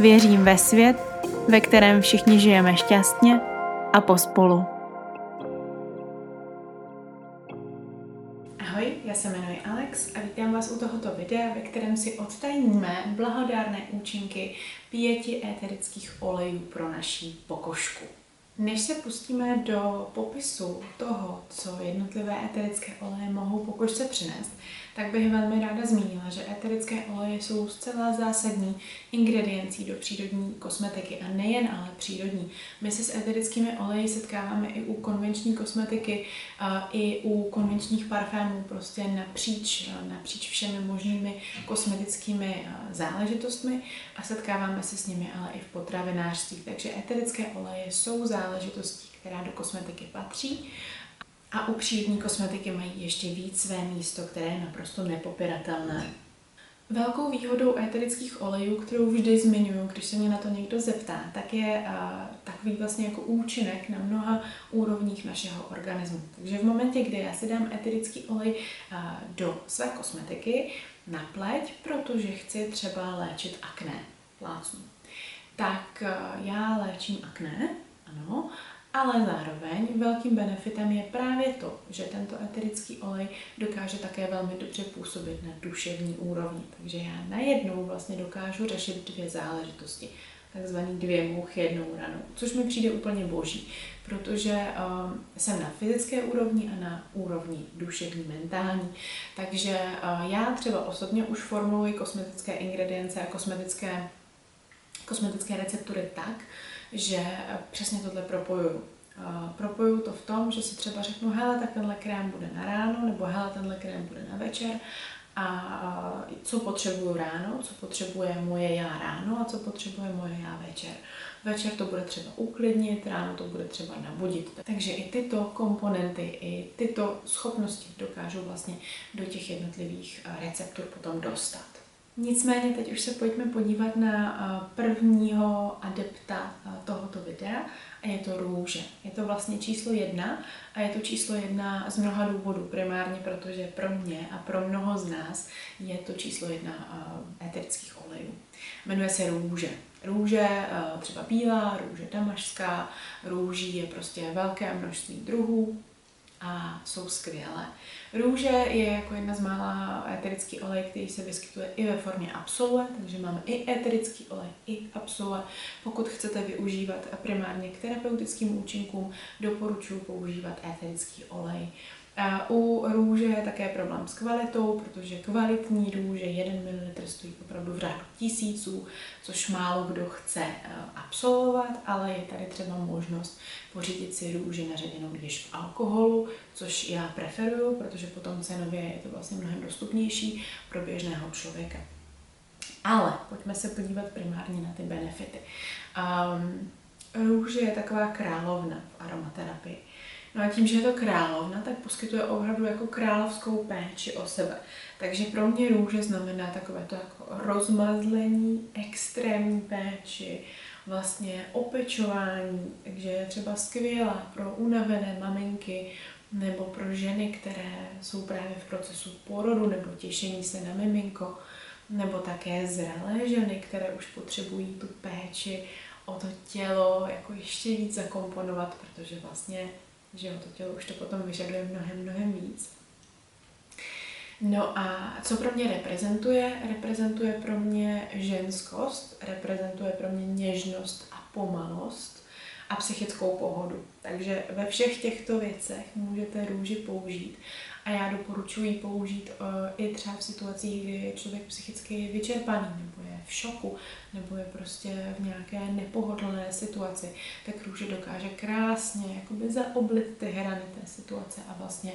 Věřím ve svět, ve kterém všichni žijeme šťastně a pospolu. Ahoj, já se jmenuji Alex a vítám vás u tohoto videa, ve kterém si odtajníme blahodárné účinky pěti éterických olejů pro naší pokožku. Než se pustíme do popisu toho, co jednotlivé eterické oleje mohou pokožce přinést, tak bych velmi ráda zmínila, že eterické oleje jsou zcela zásadní ingrediencí do přírodní kosmetiky a nejen ale přírodní. My se s eterickými oleji setkáváme i u konvenční kosmetiky, i u konvenčních parfémů, prostě napříč, napříč všemi možnými kosmetickými záležitostmi a setkáváme se s nimi ale i v potravinářství. Takže eterické oleje jsou záležitostí, která do kosmetiky patří a u přírodní kosmetiky mají ještě víc své místo, které je naprosto nepopiratelné. Velkou výhodou éterických olejů, kterou vždy zmiňuji, když se mě na to někdo zeptá, tak je a, takový vlastně jako účinek na mnoha úrovních našeho organismu. Takže v momentě, kdy já si dám eterický olej a, do své kosmetiky na pleť, protože chci třeba léčit akné, plácnu, tak a, já léčím akné, ano, ale zároveň velkým benefitem je právě to, že tento eterický olej dokáže také velmi dobře působit na duševní úrovni. Takže já najednou vlastně dokážu řešit dvě záležitosti takzvaný dvě mouchy jednou ranou, což mi přijde úplně boží, protože uh, jsem na fyzické úrovni a na úrovni duševní, mentální. Takže uh, já třeba osobně už formuluji kosmetické ingredience a kosmetické, kosmetické receptury tak, že přesně tohle propojuju. Propojuju to v tom, že si třeba řeknu, hele, tak tenhle krém bude na ráno, nebo hele, tenhle krém bude na večer a co potřebuju ráno, co potřebuje moje já ráno a co potřebuje moje já večer. Večer to bude třeba uklidnit, ráno to bude třeba nabudit. Takže i tyto komponenty, i tyto schopnosti dokážu vlastně do těch jednotlivých receptur potom dostat. Nicméně teď už se pojďme podívat na prvního adepta tohoto videa a je to růže. Je to vlastně číslo jedna a je to číslo jedna z mnoha důvodů, primárně protože pro mě a pro mnoho z nás je to číslo jedna eterických olejů. Jmenuje se růže. Růže třeba bílá, růže damašská, růží je prostě velké množství druhů, a jsou skvělé. Růže je jako jedna z mála eterický olej, který se vyskytuje i ve formě absolue, takže máme i eterický olej, i absolue. Pokud chcete využívat primárně k terapeutickým účinkům, doporučuji používat eterický olej. U růže je také problém s kvalitou, protože kvalitní růže 1 ml stojí opravdu v řádu tisíců, což málo kdo chce eh, absolvovat, ale je tady třeba možnost pořídit si růži naředěnou již v alkoholu, což já preferuju, protože potom cenově je to vlastně mnohem dostupnější pro běžného člověka. Ale pojďme se podívat primárně na ty benefity. Um, růže je taková královna v aromaterapii. No a tím, že je to královna, tak poskytuje opravdu jako královskou péči o sebe. Takže pro mě růže znamená takové to jako rozmazlení, extrémní péči, vlastně opečování, takže je třeba skvělá pro unavené maminky nebo pro ženy, které jsou právě v procesu porodu nebo těšení se na miminko, nebo také zralé ženy, které už potřebují tu péči o to tělo jako ještě víc zakomponovat, protože vlastně že jo, to tělo už to potom vyžaduje mnohem, mnohem víc. No a co pro mě reprezentuje? Reprezentuje pro mě ženskost, reprezentuje pro mě něžnost a pomalost a psychickou pohodu. Takže ve všech těchto věcech můžete růži použít. A já doporučuji použít uh, i třeba v situacích, kdy je člověk psychicky vyčerpaný, nebo je v šoku, nebo je prostě v nějaké nepohodlné situaci, tak růže dokáže krásně jakoby zaoblit ty hrany té situace a vlastně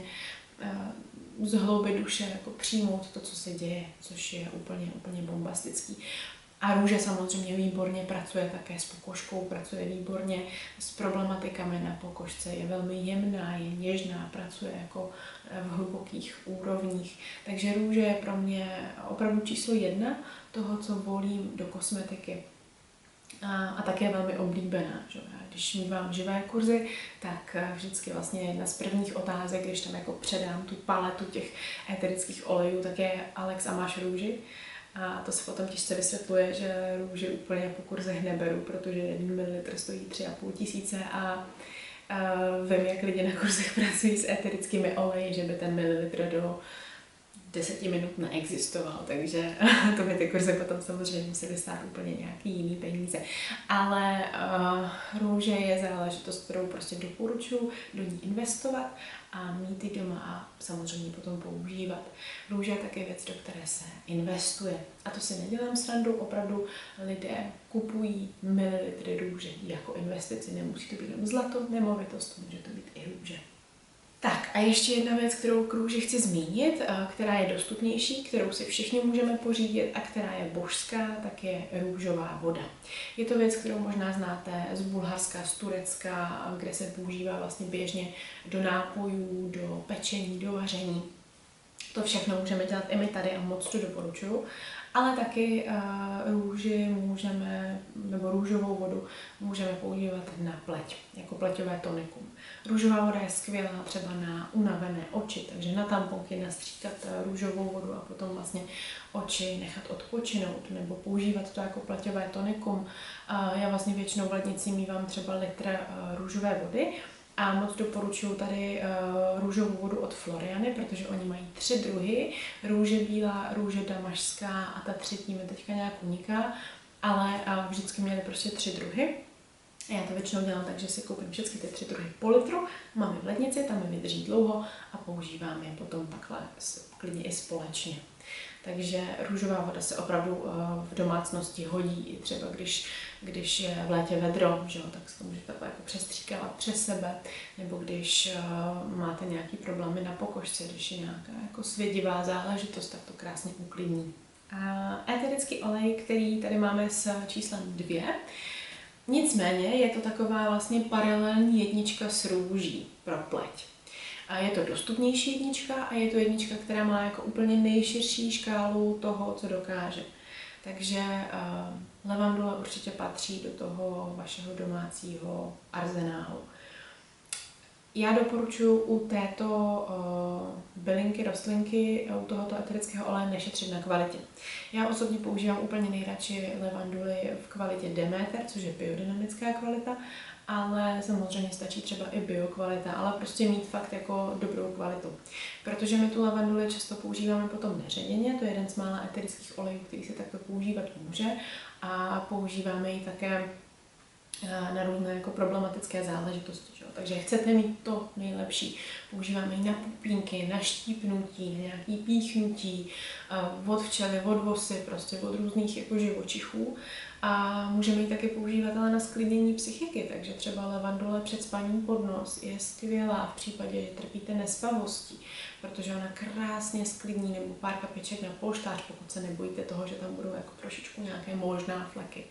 uh, z hlouby duše jako přijmout to, co se děje, což je úplně, úplně bombastický. A růže samozřejmě výborně pracuje také s pokožkou, pracuje výborně s problematikami na pokožce, je velmi jemná, je něžná, pracuje jako v hlubokých úrovních. Takže růže je pro mě opravdu číslo jedna toho, co volím do kosmetiky. A, a také velmi oblíbená. Že? Když mývám živé kurzy, tak vždycky vlastně jedna z prvních otázek, když tam jako předám tu paletu těch eterických olejů, tak je Alex a máš růži? A to se potom těžce vysvětluje, že růže úplně po kurzech neberu, protože 1 ml stojí 3,5 tisíce a Uh, vím, jak lidi na kurzech pracují s eterickými oleji, že by ten mililitr do deseti minut neexistoval, takže to by ty kurzy potom samozřejmě musely stát úplně nějaký jiný peníze. Ale uh, růže je záležitost, kterou prostě doporučuji do ní investovat a mít ji doma a samozřejmě potom používat. Růže je taky věc, do které se investuje. A to si nedělám srandu, opravdu lidé kupují mililitry růže jako investici. Nemusí to být jenom zlato, nemovitost, může to být i růže. Tak a ještě jedna věc, kterou k růži chci zmínit, která je dostupnější, kterou si všichni můžeme pořídit a která je božská, tak je růžová voda. Je to věc, kterou možná znáte z Bulharska, z Turecka, kde se používá vlastně běžně do nápojů, do pečení, do vaření. To všechno můžeme dělat i my tady a moc to doporučuju ale taky uh, růži můžeme, nebo růžovou vodu můžeme používat na pleť, jako pleťové tonikum. Růžová voda je skvělá třeba na unavené oči, takže na tamponky nastříkat eh, růžovou vodu a potom vlastně oči nechat odpočinout nebo používat to jako pleťové tonikum. Já vlastně většinou v lednici mývám třeba litr uh, růžové vody, a moc doporučuji tady uh, růžovou vodu od Floriany, protože oni mají tři druhy. Růže bílá, růže damašská a ta třetí mi teďka nějak uniká, ale uh, vždycky měli prostě tři druhy. Já to většinou dělám tak, že si koupím všechny ty tři druhy po litru, mám je v lednici, tam je vydrží dlouho a používám je potom takhle klidně i společně. Takže růžová voda se opravdu eh, v domácnosti hodí, i třeba když, když je v létě vedro, že jo, tak se to můžete takhle jako přestříkávat přes sebe, nebo když eh, máte nějaký problémy na pokožce, když je nějaká jako svědivá záležitost, tak to krásně uklidní. Eterický olej, který tady máme s číslem 2, nicméně je to taková vlastně paralelní jednička s růží pro pleť. A je to dostupnější jednička a je to jednička, která má jako úplně nejširší škálu toho, co dokáže. Takže uh, levandula určitě patří do toho vašeho domácího arzenálu. Já doporučuji u této uh, bylinky, rostlinky, u tohoto eterického oleje nešetřit na kvalitě. Já osobně používám úplně nejradši levanduly v kvalitě Demeter, což je biodynamická kvalita, ale samozřejmě stačí třeba i biokvalita, ale prostě mít fakt jako dobrou kvalitu. Protože my tu lavanduli často používáme potom neředěně, to je jeden z mála eterických olejů, který se takto používat může a používáme ji také eh, na různé jako problematické záležitosti. Že? Takže chcete mít to nejlepší. Používáme ji na pupínky, na štípnutí, na nějaký píchnutí, od včely, od vosy, prostě od různých jako živočichů. A můžeme ji taky používat ale na sklidnění psychiky, takže třeba levandule před spaním pod nos je skvělá v případě, že trpíte nespavostí, protože ona krásně sklidní nebo pár kapiček na polštář, pokud se nebojíte toho, že tam budou jako trošičku nějaké možná fleky.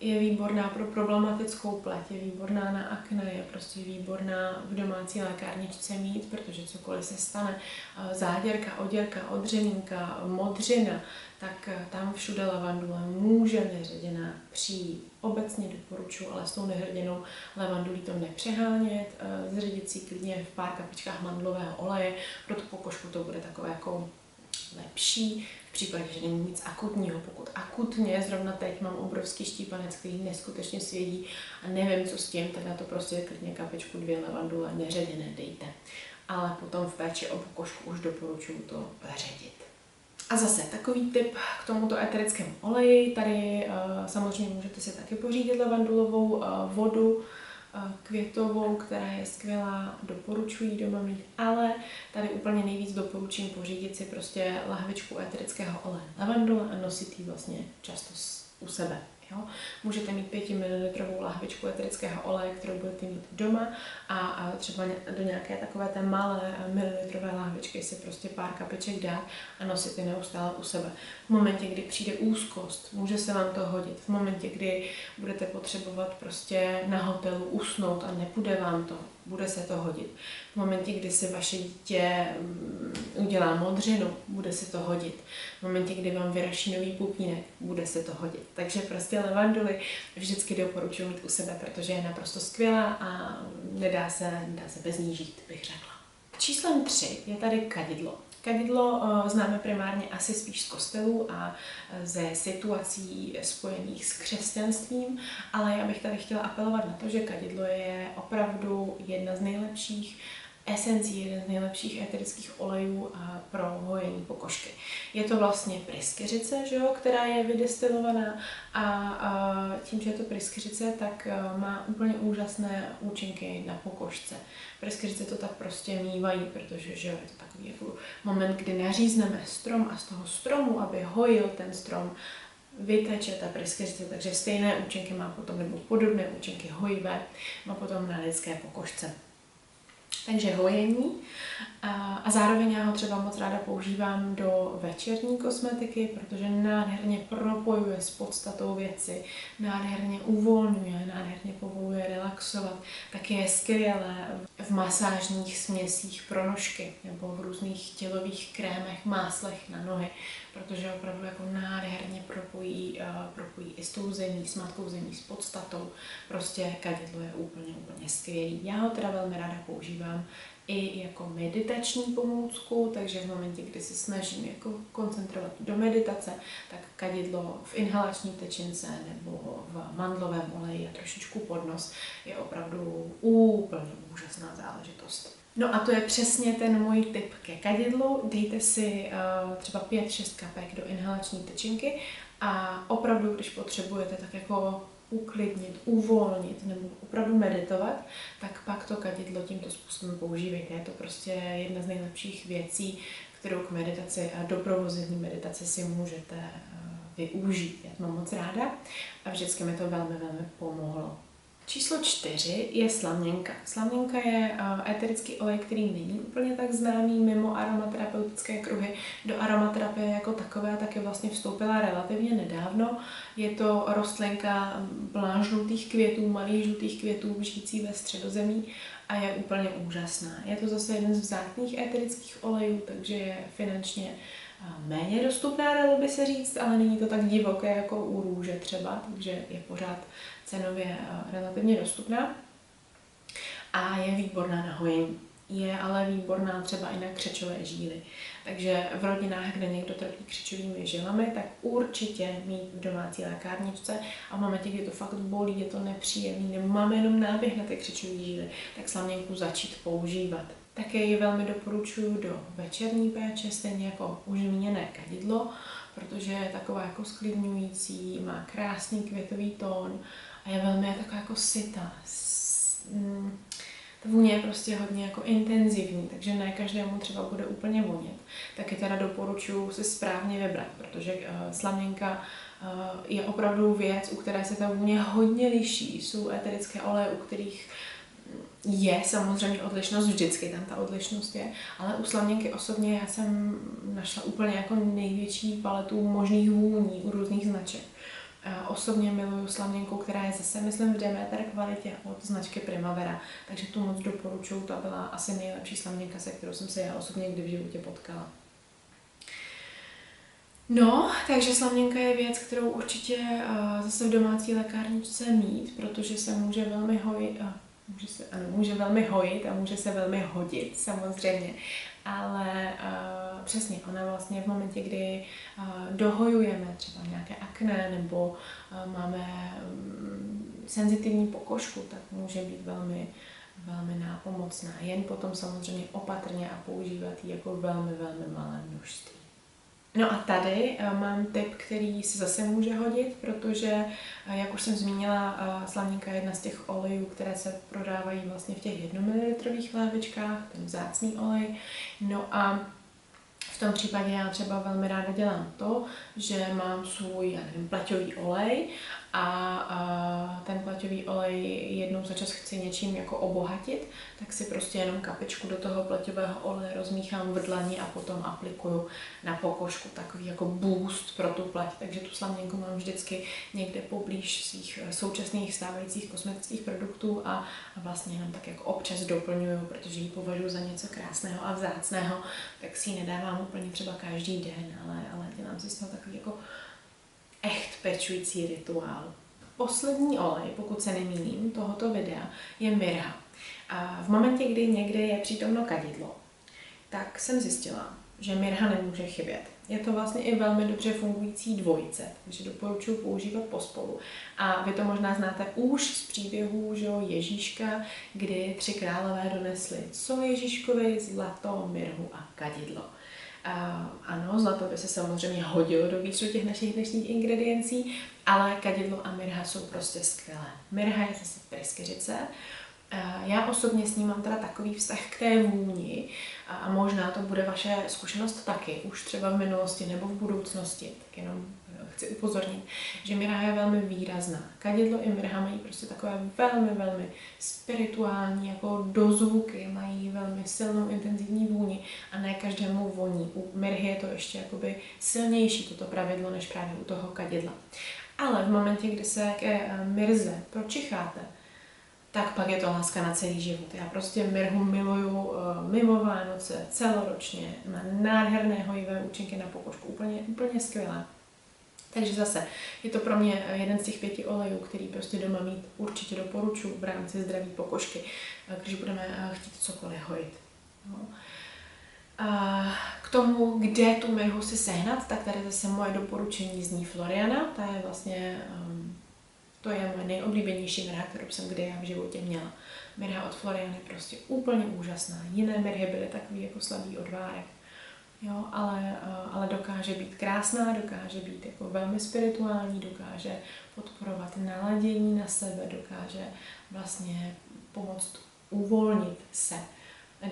Je výborná pro problematickou pleť, je výborná na akne, je prostě výborná v domácí lékárničce mít, protože cokoliv se stane, záděrka, oděrka, odřenínka, modřina, tak tam všude lavandule může neředěná přijít. Obecně doporučuji, ale s tou nehrděnou lavandulí to nepřehánět, zředit si klidně v pár kapičkách mandlového oleje, pro tu pokožku to bude takové jako lepší v případě, že není nic akutního. Pokud akutně, zrovna teď mám obrovský štípanec, který neskutečně svědí a nevím, co s tím, tak na to prostě klidně kapičku dvě levandule neředěné dejte. Ale potom v péči o pokožku už doporučuji to ředit. A zase takový tip k tomuto eterickému oleji. Tady uh, samozřejmě můžete si taky pořídit levandulovou uh, vodu, květovou, která je skvělá, doporučuji doma mít, ale tady úplně nejvíc doporučím pořídit si prostě lahvičku eterického oleje. Lavandule a nosit ji vlastně často u sebe Jo? Můžete mít 5 ml lahvičku eterického oleje, kterou budete mít doma a, a třeba do nějaké takové té malé mililitrové lahvičky si prostě pár kapiček dát a nosit je neustále u sebe. V momentě, kdy přijde úzkost, může se vám to hodit. V momentě, kdy budete potřebovat prostě na hotelu usnout a nepůjde vám to, bude se to hodit. V momentě, kdy si vaše dítě mm, udělá modřinu, bude se to hodit. V momentě, kdy vám vyraší nový pupínek, bude se to hodit. Takže prostě levanduli vždycky doporučuji mít u sebe, protože je naprosto skvělá a nedá se, nedá se bez ní žít, bych řekla. Číslem 3 je tady kadidlo. Kadidlo uh, známe primárně asi spíš z kostelů a eh, ze situací spojených s křesťanstvím, ale já bych tady chtěla apelovat na to, že kadidlo je opravdu jedna z nejlepších esencí, jeden z nejlepších eterických olejů pro hojení pokožky. Je to vlastně pryskyřice, že jo, která je vydestilovaná a, a tím, že je to pryskyřice, tak e, má úplně úžasné účinky na pokožce. Pryskyřice to tak prostě mývají, protože že je to takový jako moment, kdy nařízneme strom a z toho stromu, aby hojil ten strom, vyteče ta pryskyřice, takže stejné účinky má potom, nebo podobné účinky hojivé, má potom na lidské pokožce. Takže hojení. A, zároveň já ho třeba moc ráda používám do večerní kosmetiky, protože nádherně propojuje s podstatou věci, nádherně uvolňuje, nádherně povoluje relaxovat. Tak je skvělé v masážních směsích pro nožky nebo v různých tělových krémech, máslech na nohy, protože opravdu jako nádherně propojí, propojí i s tou zemí, s matkou zemí, s podstatou. Prostě kadidlo je úplně, úplně skvělý. Já ho teda velmi ráda používám i jako meditační pomůcku, takže v momentě, kdy se snažím jako koncentrovat do meditace, tak kadidlo v inhalační tečince nebo v mandlovém oleji a trošičku podnos je opravdu úplně úžasná záležitost. No a to je přesně ten můj tip ke kadidlu. Dejte si uh, třeba 5-6 kapek do inhalační tyčinky a opravdu, když potřebujete, tak jako uklidnit, uvolnit nebo opravdu meditovat, tak pak to kadidlo tímto způsobem používejte. Je to prostě jedna z nejlepších věcí, kterou k meditaci a doprovození meditace si můžete eh, využít. Já to mám moc ráda a vždycky mi to velmi, velmi pomohlo. Číslo čtyři je slaměnka. Slaměnka je uh, eterický olej, který není úplně tak známý mimo aromaterapeutické kruhy. Do aromaterapie jako takové taky vlastně vstoupila relativně nedávno. Je to rostlinka plná žlutých květů, malých žlutých květů, žijící ve středozemí a je úplně úžasná. Je to zase jeden z vzácných eterických olejů, takže je finančně méně dostupná, dalo by se říct, ale není to tak divoké jako u růže třeba, takže je pořád cenově relativně dostupná. A je výborná na hojení. Je ale výborná třeba i na křečové žíly. Takže v rodinách, kde někdo trpí křečovými žilami, tak určitě mít v domácí lékárničce a v momentě, kdy to fakt bolí, je to nepříjemný, nebo máme jenom náběh na ty křečové žíly, tak slaměnku začít používat. Také ji velmi doporučuji do večerní péče, stejně jako už zmíněné kadidlo, protože je taková jako sklidňující, má krásný květový tón a je velmi taková jako syta. Mm, ta vůně je prostě hodně jako intenzivní, takže ne každému třeba bude úplně vonět. Taky teda doporučuji si správně vybrat, protože uh, slaměnka uh, je opravdu věc, u které se ta vůně hodně liší. Jsou eterické oleje, u kterých je samozřejmě odlišnost, vždycky tam ta odlišnost je, ale u slaměnky osobně já jsem našla úplně jako největší paletu možných vůní u různých značek. Osobně miluju slaměnku, která je zase, myslím, v Demeter kvalitě od značky Primavera, takže tu moc doporučuju, to byla asi nejlepší slaměnka, se kterou jsem se já osobně kdy v životě potkala. No, takže slaměnka je věc, kterou určitě uh, zase v domácí lékárničce mít, protože se může velmi hojit, může se, ano, může velmi hojit a může se velmi hodit samozřejmě. Ale uh, přesně, ona vlastně v momentě, kdy uh, dohojujeme třeba nějaké akné nebo uh, máme um, senzitivní pokožku, tak může být velmi, velmi nápomocná. Jen potom samozřejmě opatrně a používat ji jako velmi, velmi malé množství. No a tady eh, mám tip, který si zase může hodit, protože, eh, jak už jsem zmínila, eh, slavníka je jedna z těch olejů, které se prodávají vlastně v těch 1 ml lávičkách, ten vzácný olej. No a v tom případě já třeba velmi ráda dělám to, že mám svůj, já nevím, plaťový olej a, a ten plaťový olej jednou za čas chci něčím jako obohatit, tak si prostě jenom kapičku do toho plaťového oleje rozmíchám v dlani a potom aplikuju na pokožku takový jako boost pro tu pleť. Takže tu slaměnku mám vždycky někde poblíž svých eh, současných stávajících kosmetických produktů a, a vlastně jenom tak jako občas doplňuju, protože ji považuji za něco krásného a vzácného, tak si ji nedávám úplně třeba každý den, ale, ale dělám si z toho takový jako echt pečující rituál. Poslední olej, pokud se nemýlím, tohoto videa je mirha. A v momentě, kdy někde je přítomno kadidlo, tak jsem zjistila, že mirha nemůže chybět. Je to vlastně i velmi dobře fungující dvojice, takže doporučuji používat pospolu. A vy to možná znáte už z příběhů že Ježíška, kdy tři králové donesli co Ježíškovi zlato, mirhu a kadidlo. Ano, zlato by se samozřejmě hodilo do víc těch našich dnešních ingrediencí, ale kadidlo a mirha jsou prostě skvělé. Mirha je zase pryskyřice, já osobně s ním mám teda takový vztah k té vůni a možná to bude vaše zkušenost taky, už třeba v minulosti nebo v budoucnosti, tak jenom eh, chci upozornit, že mirha je velmi výrazná. Kadidlo i mirha mají prostě takové velmi, velmi spirituální jako dozvuky, mají velmi silnou intenzivní vůni a ne každému voní. U mirhy je to ještě jakoby silnější toto pravidlo než právě u toho kadidla. Ale v momentě, kdy se ke eh, mirze pročicháte, tak pak je to láska na celý život. Já prostě Mirhu miluju uh, mimo Vánoce, celoročně, má nádherné hojivé účinky na pokožku, úplně, úplně skvělé. Takže zase, je to pro mě eh, jeden z těch pěti olejů, který prostě doma mít určitě doporučuji v rámci zdraví pokožky, eh, když budeme chtít cokoliv hojit. No. A k tomu, kde tu mirhu si sehnat, tak tady zase moje doporučení zní Floriana, ta je vlastně um, to je moje nejoblíbenější mirha, kterou jsem kdy já v životě měla. Mirha od Floriany prostě úplně úžasná. Jiné mirhy byly takový jako slabý odvárek. Jo, ale, eh, ale dokáže být krásná, dokáže být jako velmi spirituální, dokáže podporovat naladění na sebe, dokáže vlastně pomoct uvolnit se.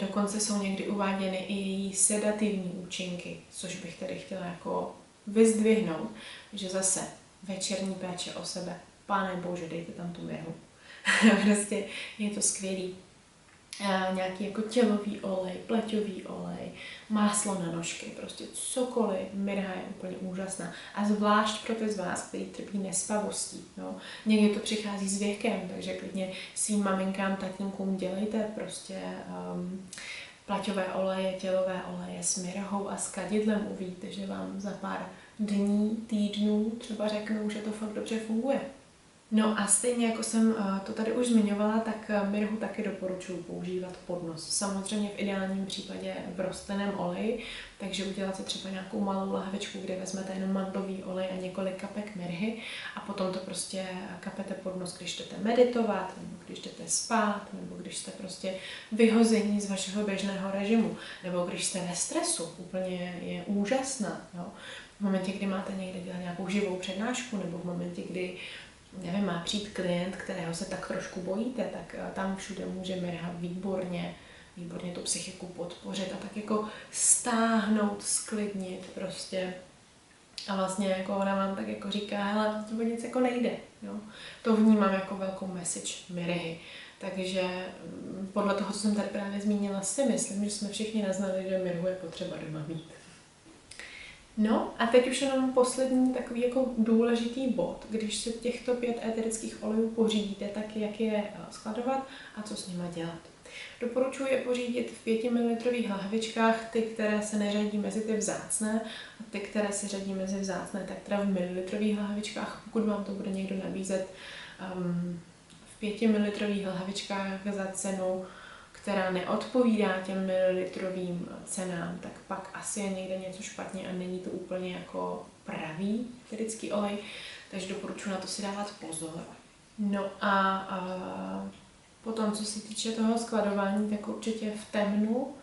Dokonce jsou někdy uváděny i její sedativní účinky, což bych tedy chtěla jako vyzdvihnout, že zase večerní péče o sebe Pane Bože, dejte tam tu mirhu. prostě je to skvělý. A nějaký jako tělový olej, pleťový olej, máslo na nožky, prostě cokoliv, mirha je úplně úžasná. A zvlášť pro ty z vás, kteří trpí nespavostí. Jo. Někdy to přichází s věkem, takže klidně svým maminkám, tatínkům dělejte prostě um, plaťové oleje, tělové oleje s mirhou a s kadidlem. Uvidíte, že vám za pár dní, týdnů třeba řeknou, že to fakt dobře funguje. No a stejně jako jsem eh, to tady už zmiňovala, tak eh, mirhu taky doporučuji používat pod nos. Samozřejmě v ideálním případě v rostlinném oleji, takže udělat si třeba nějakou malou lahvičku, kde vezmete jenom mandlový olej a několik kapek mirhy a potom to prostě kapete pod nos, když jdete meditovat, nebo když jdete spát, nebo když jste prostě vyhození z vašeho běžného režimu, nebo když jste ve stresu, úplně je úžasná. Jo? V momentě, kdy máte někde dělat nějakou živou přednášku, nebo v momentě, kdy nevím, má přijít klient, kterého se tak trošku bojíte, tak eh, tam všude může Mirha výborně, výborně tu psychiku podpořit a tak jako stáhnout, sklidnit prostě. A vlastně jako ona vám tak jako říká, hele, to nic jako nejde. Jo? To vnímám jako velkou message Mirhy. Takže mm, podle toho, co jsem tady právě zmínila, si myslím, že jsme všichni naznali, že Mirhu je potřeba doma mít. No a teď už jenom poslední takový jako důležitý bod. Když si těchto pět eterických olejů pořídíte, tak jak je eh, skladovat a co s nimi dělat. Doporučuji je pořídit v 5 ml lahvičkách, ty, které se neřadí mezi ty vzácné a ty, které se řadí mezi vzácné, tak teda v mililitrových lahvičkách, pokud vám to bude někdo nabízet um, v 5 ml lahvičkách za cenu která neodpovídá těm mililitrovým cenám, tak pak asi je někde něco špatně a není to úplně jako pravý eterický olej, takže doporučuji na to si dávat pozor. No a, a potom, co se týče toho skladování, tak určitě v temnu.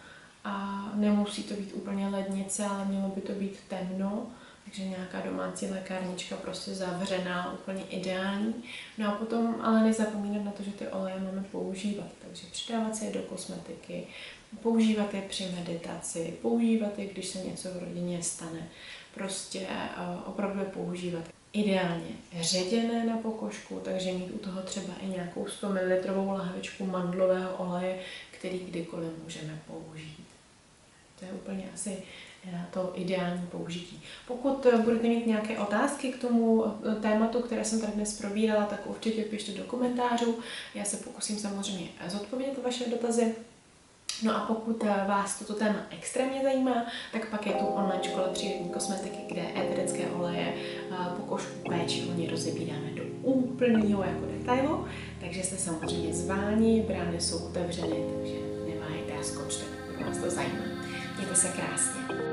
A nemusí to být úplně lednice, ale mělo by to být temno takže nějaká domácí lékárnička prostě zavřená, úplně ideální. No a potom ale nezapomínat na to, že ty oleje máme používat, takže přidávat si je do kosmetiky, používat je při meditaci, používat je, když se něco v rodině stane. Prostě uh, opravdu je používat ideálně ředěné na pokožku, takže mít u toho třeba i nějakou 100 ml lahvičku mandlového oleje, který kdykoliv můžeme použít. To je úplně asi eh, to ideální použití. Pokud eh, budete mít nějaké otázky k tomu eh, tématu, které jsem tady dnes probírala, tak určitě pište do komentářů. Já se pokusím samozřejmě zodpovědět vaše dotazy. No a pokud vás toto téma extrémně zajímá, tak pak je tu online škola přírodní kosmetiky, kde eterické oleje pokožku péčivně rozebíráme do úplného jako detailu, takže jste samozřejmě zváni, brány jsou otevřeny, takže neváhejte a skočte, pokud vás to zajímá. Mějte se krásně.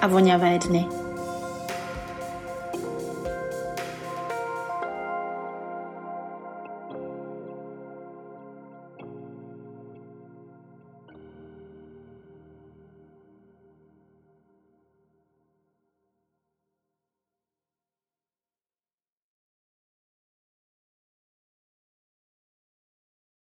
a voňavé dny.